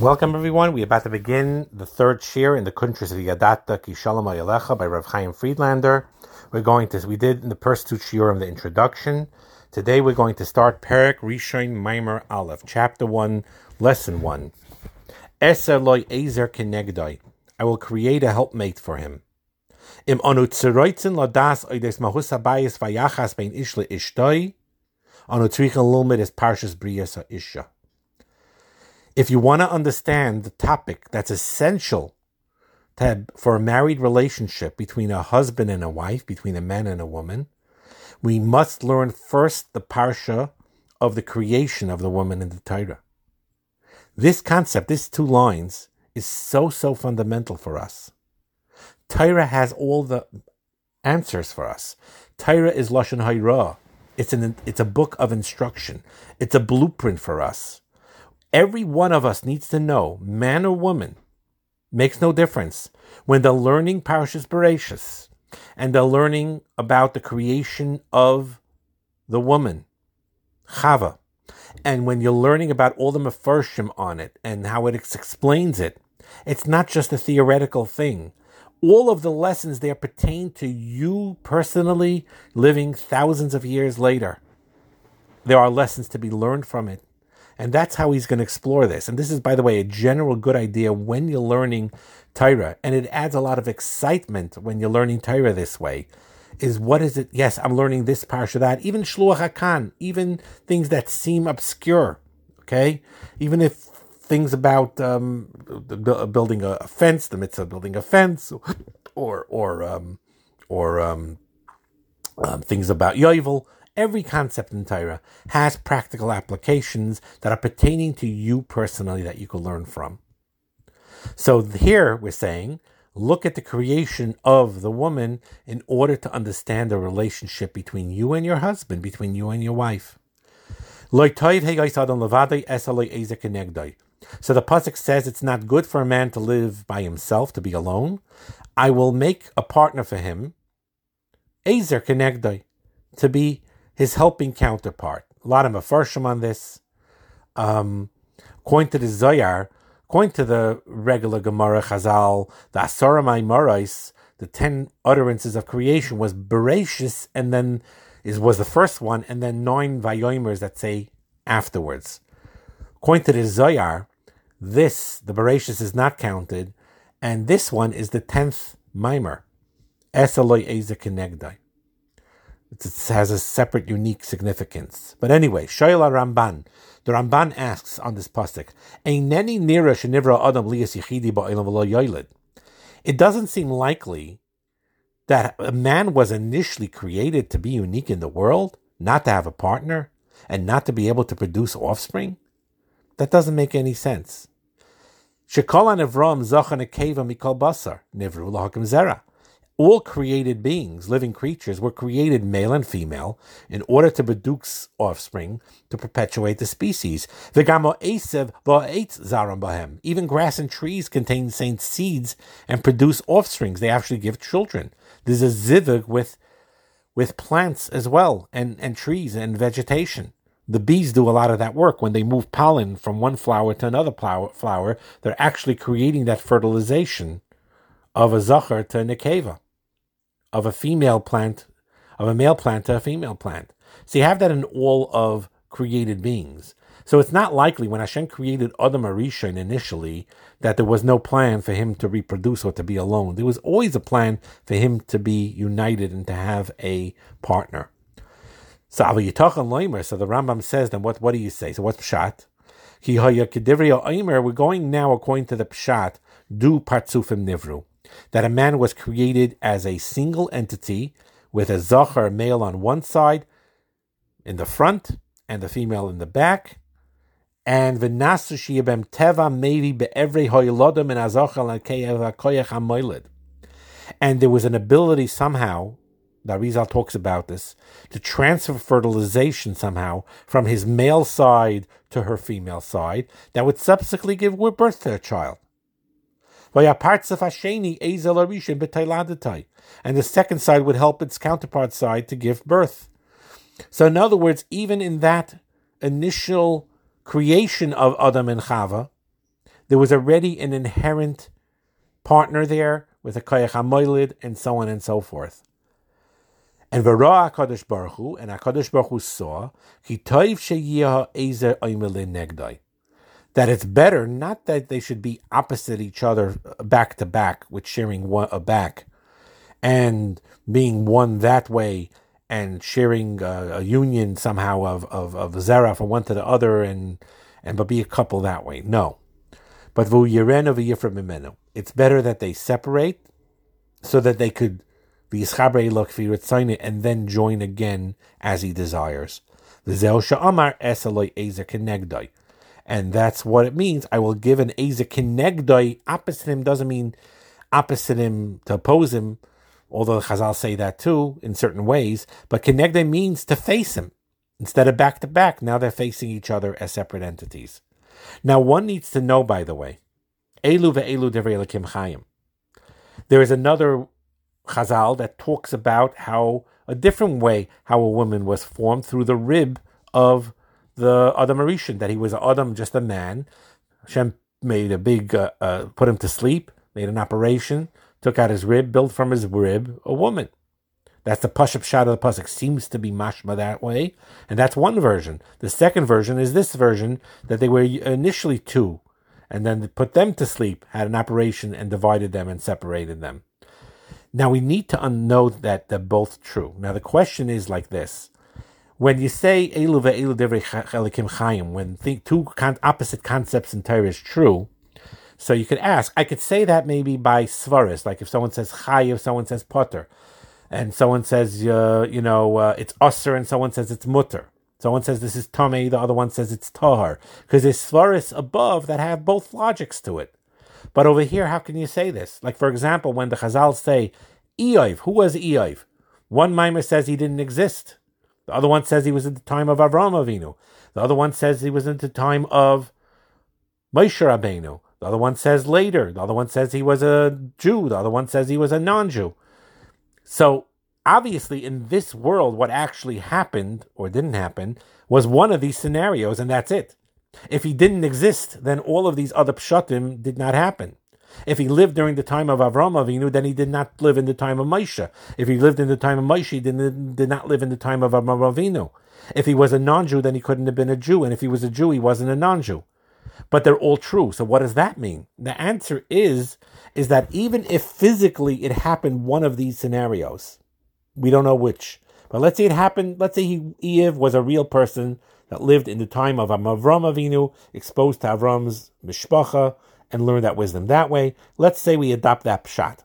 Welcome, everyone. We're about to begin the third shir in the countries of Yadata Kishalom Ayalecha by Rav Chaim Friedlander. We're going to, we did in the first two shiurim the introduction. Today we're going to start Perik Rishon Maimer Aleph, chapter 1, lesson 1. Eser loy ezer kenegdoi. I will create a helpmate for him. Im anu tzeroitzen ladas oides mahus habayis vayachas bein ish le ishtoi. Anu tzrichen lulmid is parshas briyas isha. If you want to understand the topic that's essential to, for a married relationship between a husband and a wife, between a man and a woman, we must learn first the parsha of the creation of the woman in the Torah. This concept, these two lines, is so, so fundamental for us. Torah has all the answers for us. Torah is Lashon Hayra. It's an it's a book of instruction. It's a blueprint for us. Every one of us needs to know, man or woman, makes no difference. When they're learning Parashas Bereshis and they're learning about the creation of the woman, Chava, and when you're learning about all the mafarshim on it and how it explains it, it's not just a theoretical thing. All of the lessons there pertain to you personally living thousands of years later. There are lessons to be learned from it. And that's how he's going to explore this. And this is, by the way, a general good idea when you're learning Torah. And it adds a lot of excitement when you're learning Torah this way. Is what is it? Yes, I'm learning this parsha, that. Even Shluach HaKan, even things that seem obscure. Okay? Even if things about um, building a fence, the mitzvah building a fence, or, or, um, or um, um things about Yovel, every concept in Torah has practical applications that are pertaining to you personally that you can learn from. So here we're saying, look at the creation of the woman in order to understand the relationship between you and your husband, between you and your wife. So the pasuk says it's not good for a man to live by himself, to be alone. I will make a partner for him, Ezer kenegdai, to be his helping counterpart. A lot of mafarshim on this. Um, according to the Zoyar, according to the regular Gemara Chazal, the Asaramai Marais, the ten utterances of creation was Bereshis, and then is was the first one, and then nine Vayomers that say afterwards. According to the Zoyar, this the Bereshis is not counted, and this one is the tenth mimer. Esaloi Eza Kenegdai. It has a separate, unique significance. But anyway, Shoyla Ramban. The Ramban asks on this pasuk, "Eineni nira shenivra adam yichidi yoylid." It doesn't seem likely that a man was initially created to be unique in the world, not to have a partner, and not to be able to produce offspring. That doesn't make any sense. Shekol Avram zachan ekeva mikol basar nivru lahakim zera all created beings, living creatures, were created male and female in order to produce offspring to perpetuate the species. Even grass and trees contain same seeds and produce offsprings. They actually give children. There's a zivug with with plants as well, and, and trees and vegetation. The bees do a lot of that work. When they move pollen from one flower to another flower, they're actually creating that fertilization of a zachar to a nekeva of a female plant, of a male plant to a female plant. So you have that in all of created beings. So it's not likely when Hashem created Adam HaRishon initially that there was no plan for him to reproduce or to be alone. There was always a plan for him to be united and to have a partner. So talk Limer, so the Ramban says, then what, what do you say? So what's Pshat? We're going now according to the Pshat, do Partsufim Nivru that a man was created as a single entity with a zachar male on one side in the front and the female in the back. And v'nasu shiyabem teva maybe be'evrei hoyelodom and azachal koyach And there was an ability somehow, that Rizal talks about this, to transfer fertilization somehow from his male side to her female side that would subsequently give birth to a child. And the second side would help its counterpart side to give birth. So, in other words, even in that initial creation of Adam and Chava, There was already an inherent partner there with a Koyach HaMoilid and so on and so forth. And Vara HaKadosh Baruch Hu, and HaKadosh Baruch Hu saw, Ki Toiv Sheyiha Ezer Oimelin Negdai. That it's better, not that they should be opposite each other uh, back to back, with sharing one, a back, and being one that way and sharing a, a union somehow of, of, of Zera from one to the other and, and but be a couple that way. No. But it's better that they separate so that they could be and then join again as he desires. And that's what it means. I will give an Eza Kinegdoi. Opposite him doesn't mean opposite him to oppose him, although Chazal say that too in certain ways. But Kinegdoi means to face him instead of back to back. Now they're facing each other as separate entities. Now one needs to know, by the way, Elu ve'elu devrei chayim. There is another Chazal that talks about how a different way how a woman was formed through the rib of the Adam HaRishon, that he was Adam, just a man. Hashem made a big, uh, uh, put him to sleep, made an operation, took out his rib, built from his rib a woman. That's the push-up shot of the Pasuk. Seems to be mashma that way. And that's one version. The second version is this version that they were initially two, and then put them to sleep, had an operation, and divided them and separated them. Now we need to know that they're both true. Now the question is like this: When you say Elu ve'elu devrei chelikim chayim, when think two con- opposite concepts in Torah is true, so you could ask. I could say that maybe by svaris, like if someone says chayiv, someone says potter, and someone says uh, you know uh, it's usser, and someone says it's mutter. Someone says this is Tomei, the other one says it's Tahar. Because there's Svaris above that have both logics to it. But over here, how can you say this? Like, for example, when the Chazal say, Iyov, who was Iyov? One mimer says he didn't exist. The other one says he was at the time of Avram Avinu. The other one says he was at the time of Moshe Rabbeinu. The other one says later. The other one says he was a Jew. The other one says he was a non-Jew. So obviously, in this world, what actually happened or didn't happen was one of these scenarios, and that's it. If he didn't exist, then all of these other pshatim did not happen. If he lived during the time of Avram Avinu, then he did not live in the time of Moshe. If he lived in the time of Moshe, he did, not live in the time of Avram Avinu. If he was a non-Jew, then he couldn't have been a Jew, and if he was a Jew, he wasn't a non-Jew. But they're all true. So what does that mean? The answer is is that even if physically it happened one of these scenarios, we don't know which, but let's say it happened. Let's say he, Iyov was a real person that lived in the time of Avram Avinu, exposed to Avram's mishpacha, and learn that wisdom that way. Let's say we adopt that pshat.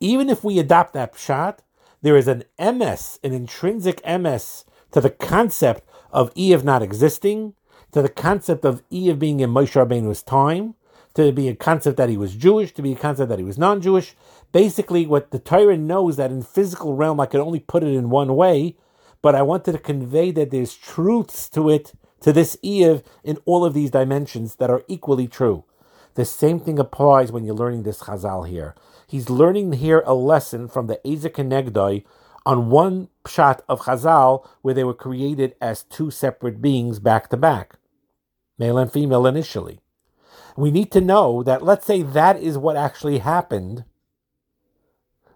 Even if we adopt that pshat, there is an MS, an intrinsic MS to the concept of Iyov not existing, to the concept of Iyov being in Moshe Rabbeinu's time, to be a concept that he was Jewish, to be a concept that he was non-Jewish. Basically, what the Torah knows that in physical realm I could only put it in one way, but I wanted to convey that there's truths to it, to this Iyov, in all of these dimensions that are equally true. The same thing applies when you're learning this Chazal here. He's learning here a lesson from the Ezer Kenegdoi on one shot of Chazal where they were created as two separate beings back to back, male and female initially. We need to know that, let's say that is what actually happened.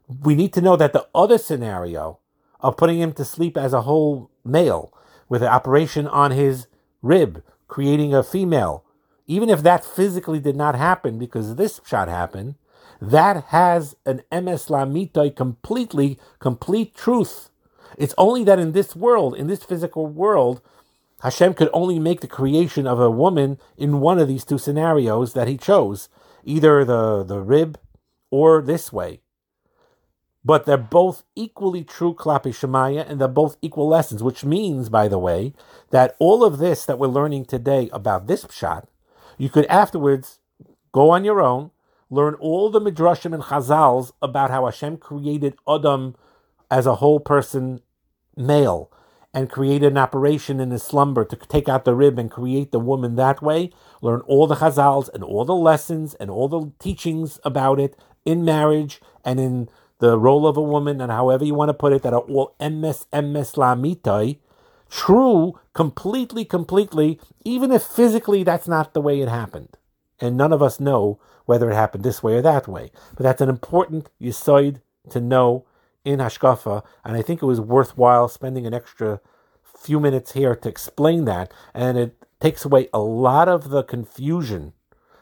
We need to know that the other scenario of putting him to sleep as a whole male with an operation on his rib, creating a female, even if that physically did not happen because this shot happened, that has an emes lamitoi completely, complete truth. It's only that in this world, in this physical world, Hashem could only make the creation of a woman in one of these two scenarios that he chose, either the, the rib or this way but they're both equally true klapi shemaya, and they're both equal lessons, which means, by the way, that all of this that we're learning today about this pshat, you could afterwards go on your own, learn all the midrashim and chazals about how Hashem created Adam as a whole person male, and created an operation in his slumber to take out the rib and create the woman that way. Learn all the chazals and all the lessons and all the teachings about it in marriage and in the role of a woman, and however you want to put it, that are all emes emes lamitai, true, completely, completely, even if physically that's not the way it happened. and none of us know whether it happened this way or that way. But that's an important yisoid to know in Hashkafa, and I think it was worthwhile spending an extra few minutes here to explain that, and it takes away a lot of the confusion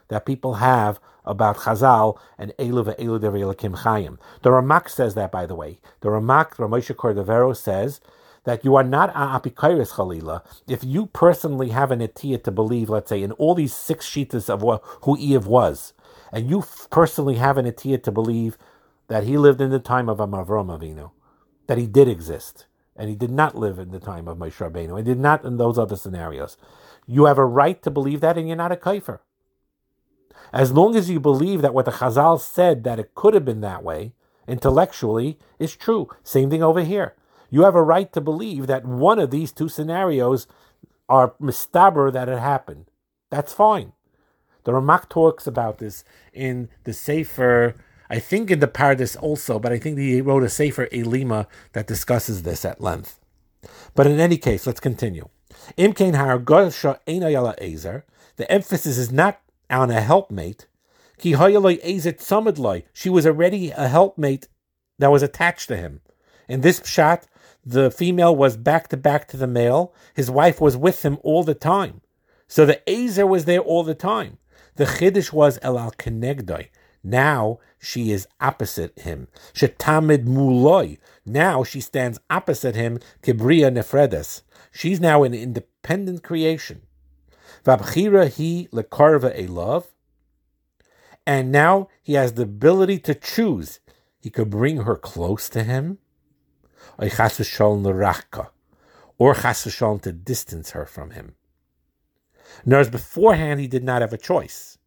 that people have about Chazal and Elu ve'elu Devei Chayim. The Ramak says that, by the way. The Ramak, Ramosha Cordovero, says that you are not a apikairis chalila if you personally have an etiyah to believe, let's say, in all these six sheetas of who Iyov was, and you personally have an etiyah to believe that he lived in the time of Avram Avinu, that he did exist, and he did not live in the time of Moshe Rabbeinu, and did not in those other scenarios. You have a right to believe that, and you're not a kaifer. As long as you believe that what the Chazal said that it could have been that way, intellectually, is true. Same thing over here you have a right to believe that one of these two scenarios are mistaber that it happened. That's fine. The Ramak talks about this in the Sefer, I think in the Pardes also, but I think he wrote a Sefer Elima that discusses this at length. But in any case, let's continue. Ezer. The emphasis is not on a helpmate. She was already a helpmate that was attached to him. In this pshat, the female was back to back to the male. His wife was with him all the time. So the Azer was there all the time. The Chiddush was El Al Kenegdoi. Now she is opposite him. Shetamid Muloi. Now she stands opposite him. Kibria Nefredes. She's now an independent creation. Vabchira he lekarva a love. And now he has the ability to choose. He could bring her close to him or chas or chas to distance her from him. Whereas beforehand, he did not have a choice.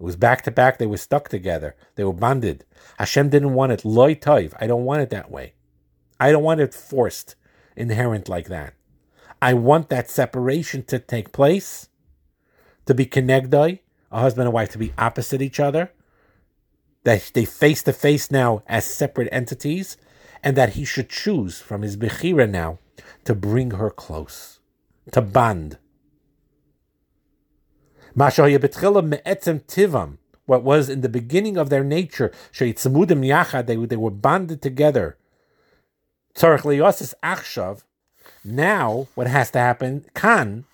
It was back to back. They were stuck together. They were bonded. Hashem didn't want it loy toiv. I don't want it that way. I don't want it forced, inherent like that. I want that separation to take place, to be connected, a husband and wife to be opposite each other, that they face to face now as separate entities, and that he should choose from his Bechira now to bring her close, to bond. What was in the beginning of their nature, they, they were bonded together. Now, what has to happen, kan,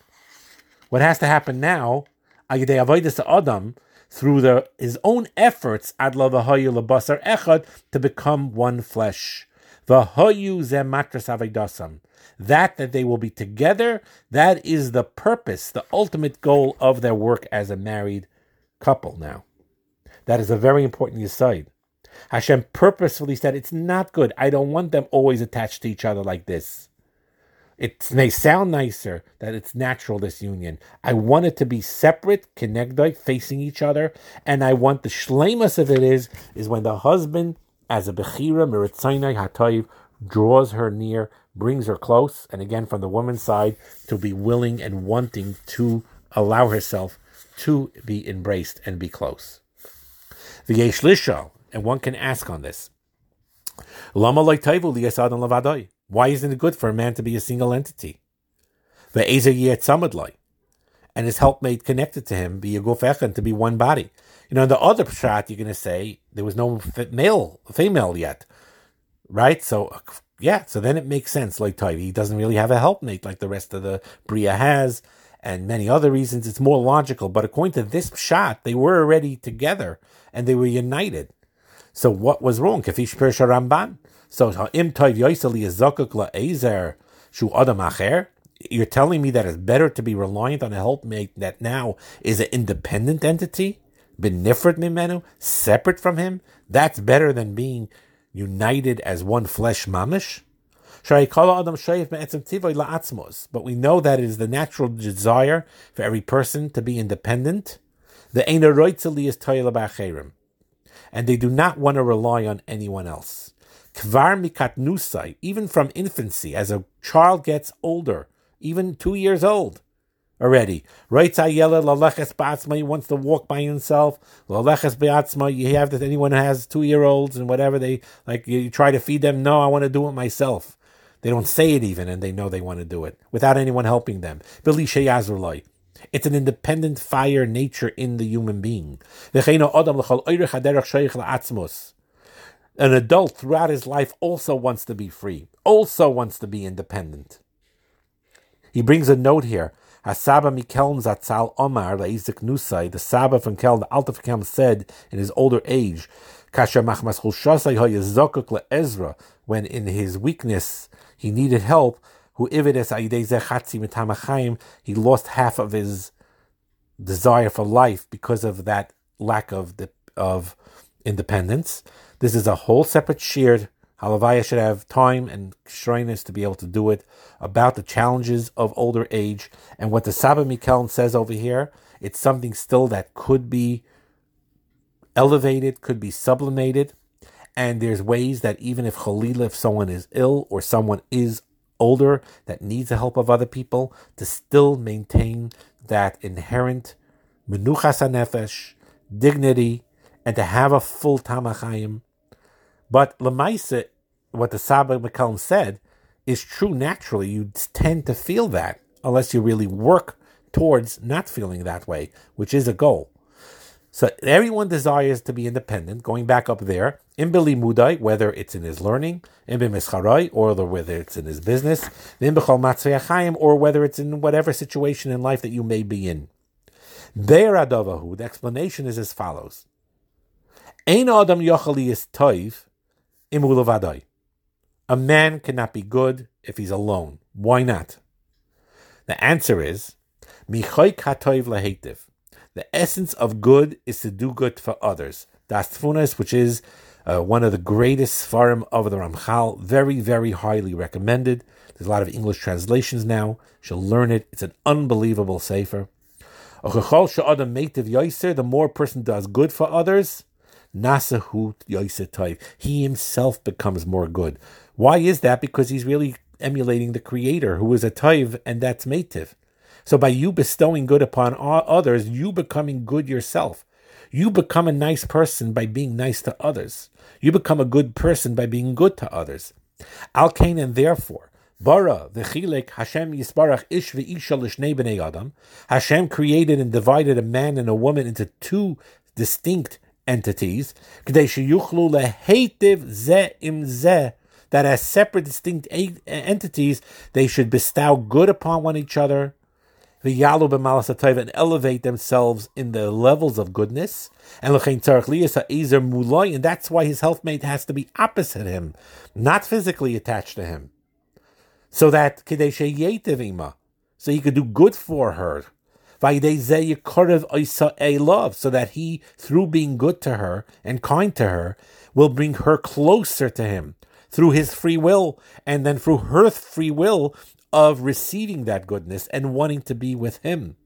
what has to happen now, Adam, through the, his own efforts, to become one flesh. That that they will be together, that is the purpose, the ultimate goal of their work as a married couple now. That is a very important aside. Hashem purposefully said, It's not good. I don't want them always attached to each other like this. It may sound nicer that it's natural, this union. I want it to be separate, connected, facing each other. And I want the shlemus of it is, is when the husband as a Bechira Miritzainai Hatoiv draws her near, brings her close, and again from the woman's side to be willing and wanting to allow herself to be embraced and be close. The Yeshlisha, and one can ask on this. Lama Why isn't it good for a man to be a single entity? The and his helpmate connected to him, be a gufechan, to be one body. You know, in the other shot, you're going to say there was no male, female yet, right? So, uh, yeah, so then it makes sense. Like he doesn't really have a helpmate like the rest of the Bria has, and many other reasons. It's more logical. But according to this shot, they were already together and they were united. So what was wrong? Kafish Pirsha Ramban. So im shu. You're telling me that it's better to be reliant on a helpmate that now is an independent entity? Benifrit mimenu, separate from him, that's better than being united as one flesh mamish. But we know that it is the natural desire for every person to be independent. The is and they do not want to rely on anyone else. Kvar mikatnusai, even from infancy, as a child gets older, even two years old, already. Right Yella Laleches Batzma, he wants to walk by himself. Laleches Beatzma, you have that anyone who has two year olds and whatever they like you try to feed them. No, I want to do it myself. They don't say it even and they know they want to do it without anyone helping them. Billy Sheyazrulai. It's an independent fire nature in the human being. An adult throughout his life also wants to be free, also wants to be independent. He brings a note here. Hasaba MiKelm Zatzal Omar Laizik Nusai, the Saba from Kelm, the Alta from said in his older age, Kasher Machmas Hayazokuk Ezra, when in his weakness he needed help, who ivides Aidei he lost half of his desire for life because of that lack of the, of independence. This is a whole separate shear Halavaya should have time and shyness to be able to do it about the challenges of older age. And what the Saba MiKelm says over here, it's something still that could be elevated, could be sublimated. And there's ways that even if Khalila, if someone is ill or someone is older that needs the help of other people, to still maintain that inherent menuchas nefesh, dignity, and to have a full tamachayim. But lemaisa, what the Saba MiKelm said is true naturally. You tend to feel that unless you really work towards not feeling that way, which is a goal. So everyone desires to be independent, going back up there, in Mudai, whether it's in his learning, in Bimischarai, or whether it's in his business, in Bechol or whether it's in whatever situation in life that you may be in. Be'er the explanation is as follows. Ein Adam Yochali is toiv imulavadai. A man cannot be good if he's alone. Why not? The answer is. The essence of good is to do good for others. Daas Tevunos, which is uh, one of the greatest Svarim of the Ramchal, very, very highly recommended. There's a lot of English translations now. She'll learn it. It's an unbelievable sefer. The more person does good for others, Nasahu Yoisetayv. He himself becomes more good. Why is that? Because he's really emulating the Creator, who is a Taiv, and that's Mativ. So by you bestowing good upon others, you becoming good yourself. You become a nice person by being nice to others. You become a good person by being good to others. Al and therefore, Bara v'chilek Hashem yisbarach ish v'isha l'shnei b'nei adam. Hashem created and divided a man and a woman into two distinct entities, that as separate, distinct entities, they should bestow good upon one each other, and elevate themselves in the levels of goodness. And that's why his helpmate has to be opposite him, not physically attached to him. So that so he could do good for her so that he, through being good to her and kind to her, will bring her closer to him through his free will, and then through her free will of receiving that goodness and wanting to be with him.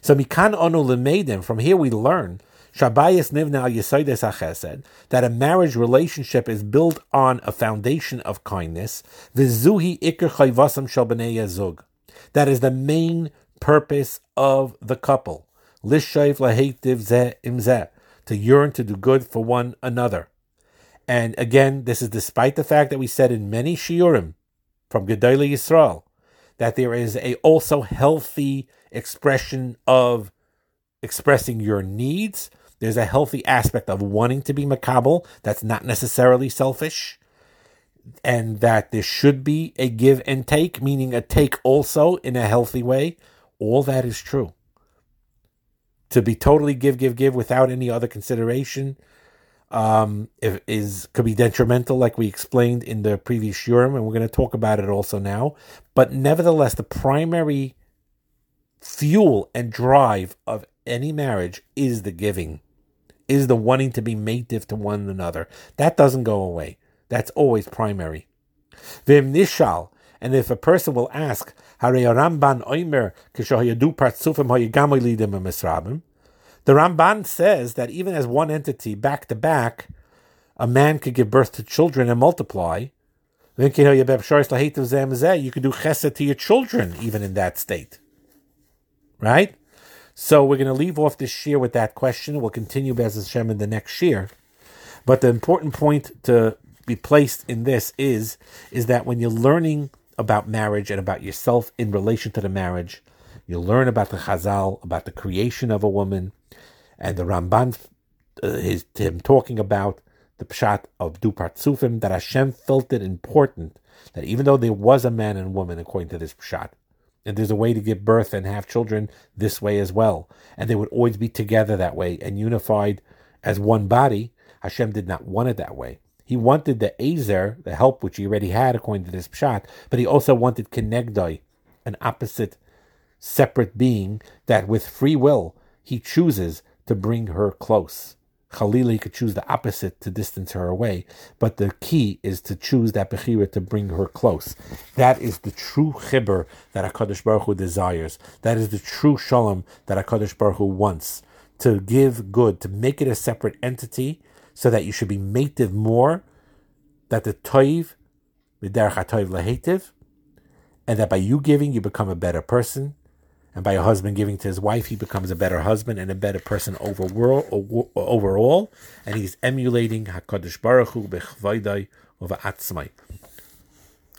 So mikan onu lemedim. From here we learn that a marriage relationship is built on a foundation of kindness. Vizuhi ikr chayvasam shal That is the main purpose of the couple. Lishav laheitiv ze imzeh, to yearn to do good for one another. And again, this is despite the fact that we said in many shiurim from Gedolei Yisrael that there is a also healthy expression of expressing your needs. There's a healthy aspect of wanting to be makabel. That's not necessarily selfish and that there should be a give and take, meaning a take also in a healthy way. All that is true. To be totally give, give, give without any other consideration um, is could be detrimental, like we explained in the previous Shurim, and we're going to talk about it also now. But nevertheless, the primary fuel and drive of any marriage is the giving, is the wanting to be mative to one another. That doesn't go away. That's always primary. Vim nishal, and if a person will ask, the Ramban says that even as one entity, back to back, a man could give birth to children and multiply. You could do chesed to your children even in that state. Right? So we're going to leave off this shear with that question. We'll continue Bez Hashem in the next shear. But the important point to be placed in this is, is that when you're learning about marriage and about yourself in relation to the marriage, You learn about the Chazal, about the creation of a woman, and the Ramban, uh, his him talking about the pshat of Du Partzufim that Hashem felt it important that even though there was a man and woman according to this pshat, and there's a way to give birth and have children this way as well, and they would always be together that way and unified as one body. Hashem did not want it that way. He wanted the Azer, the help which he already had according to this pshat, but he also wanted Kenegdoi, an opposite, separate being that with free will he chooses to bring her close. Khalili could choose the opposite to distance her away, but the key is to choose that Bechira to bring her close. That is the true chibur that HaKadosh Baruch Hu desires. That is the true shalom that HaKadosh Baruch Hu wants. To give good, to make it a separate entity, so that you should be mated more, that the toiv, miderach toiv lehetiv, and that by you giving, you become a better person, and by a husband giving to his wife, he becomes a better husband and a better person overall. overall and he's emulating Hakadosh Baruch Hu bechvaydai over atzmai.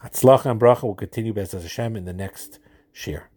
Hatzlacha and bracha will continue Bez Hashem in the next share.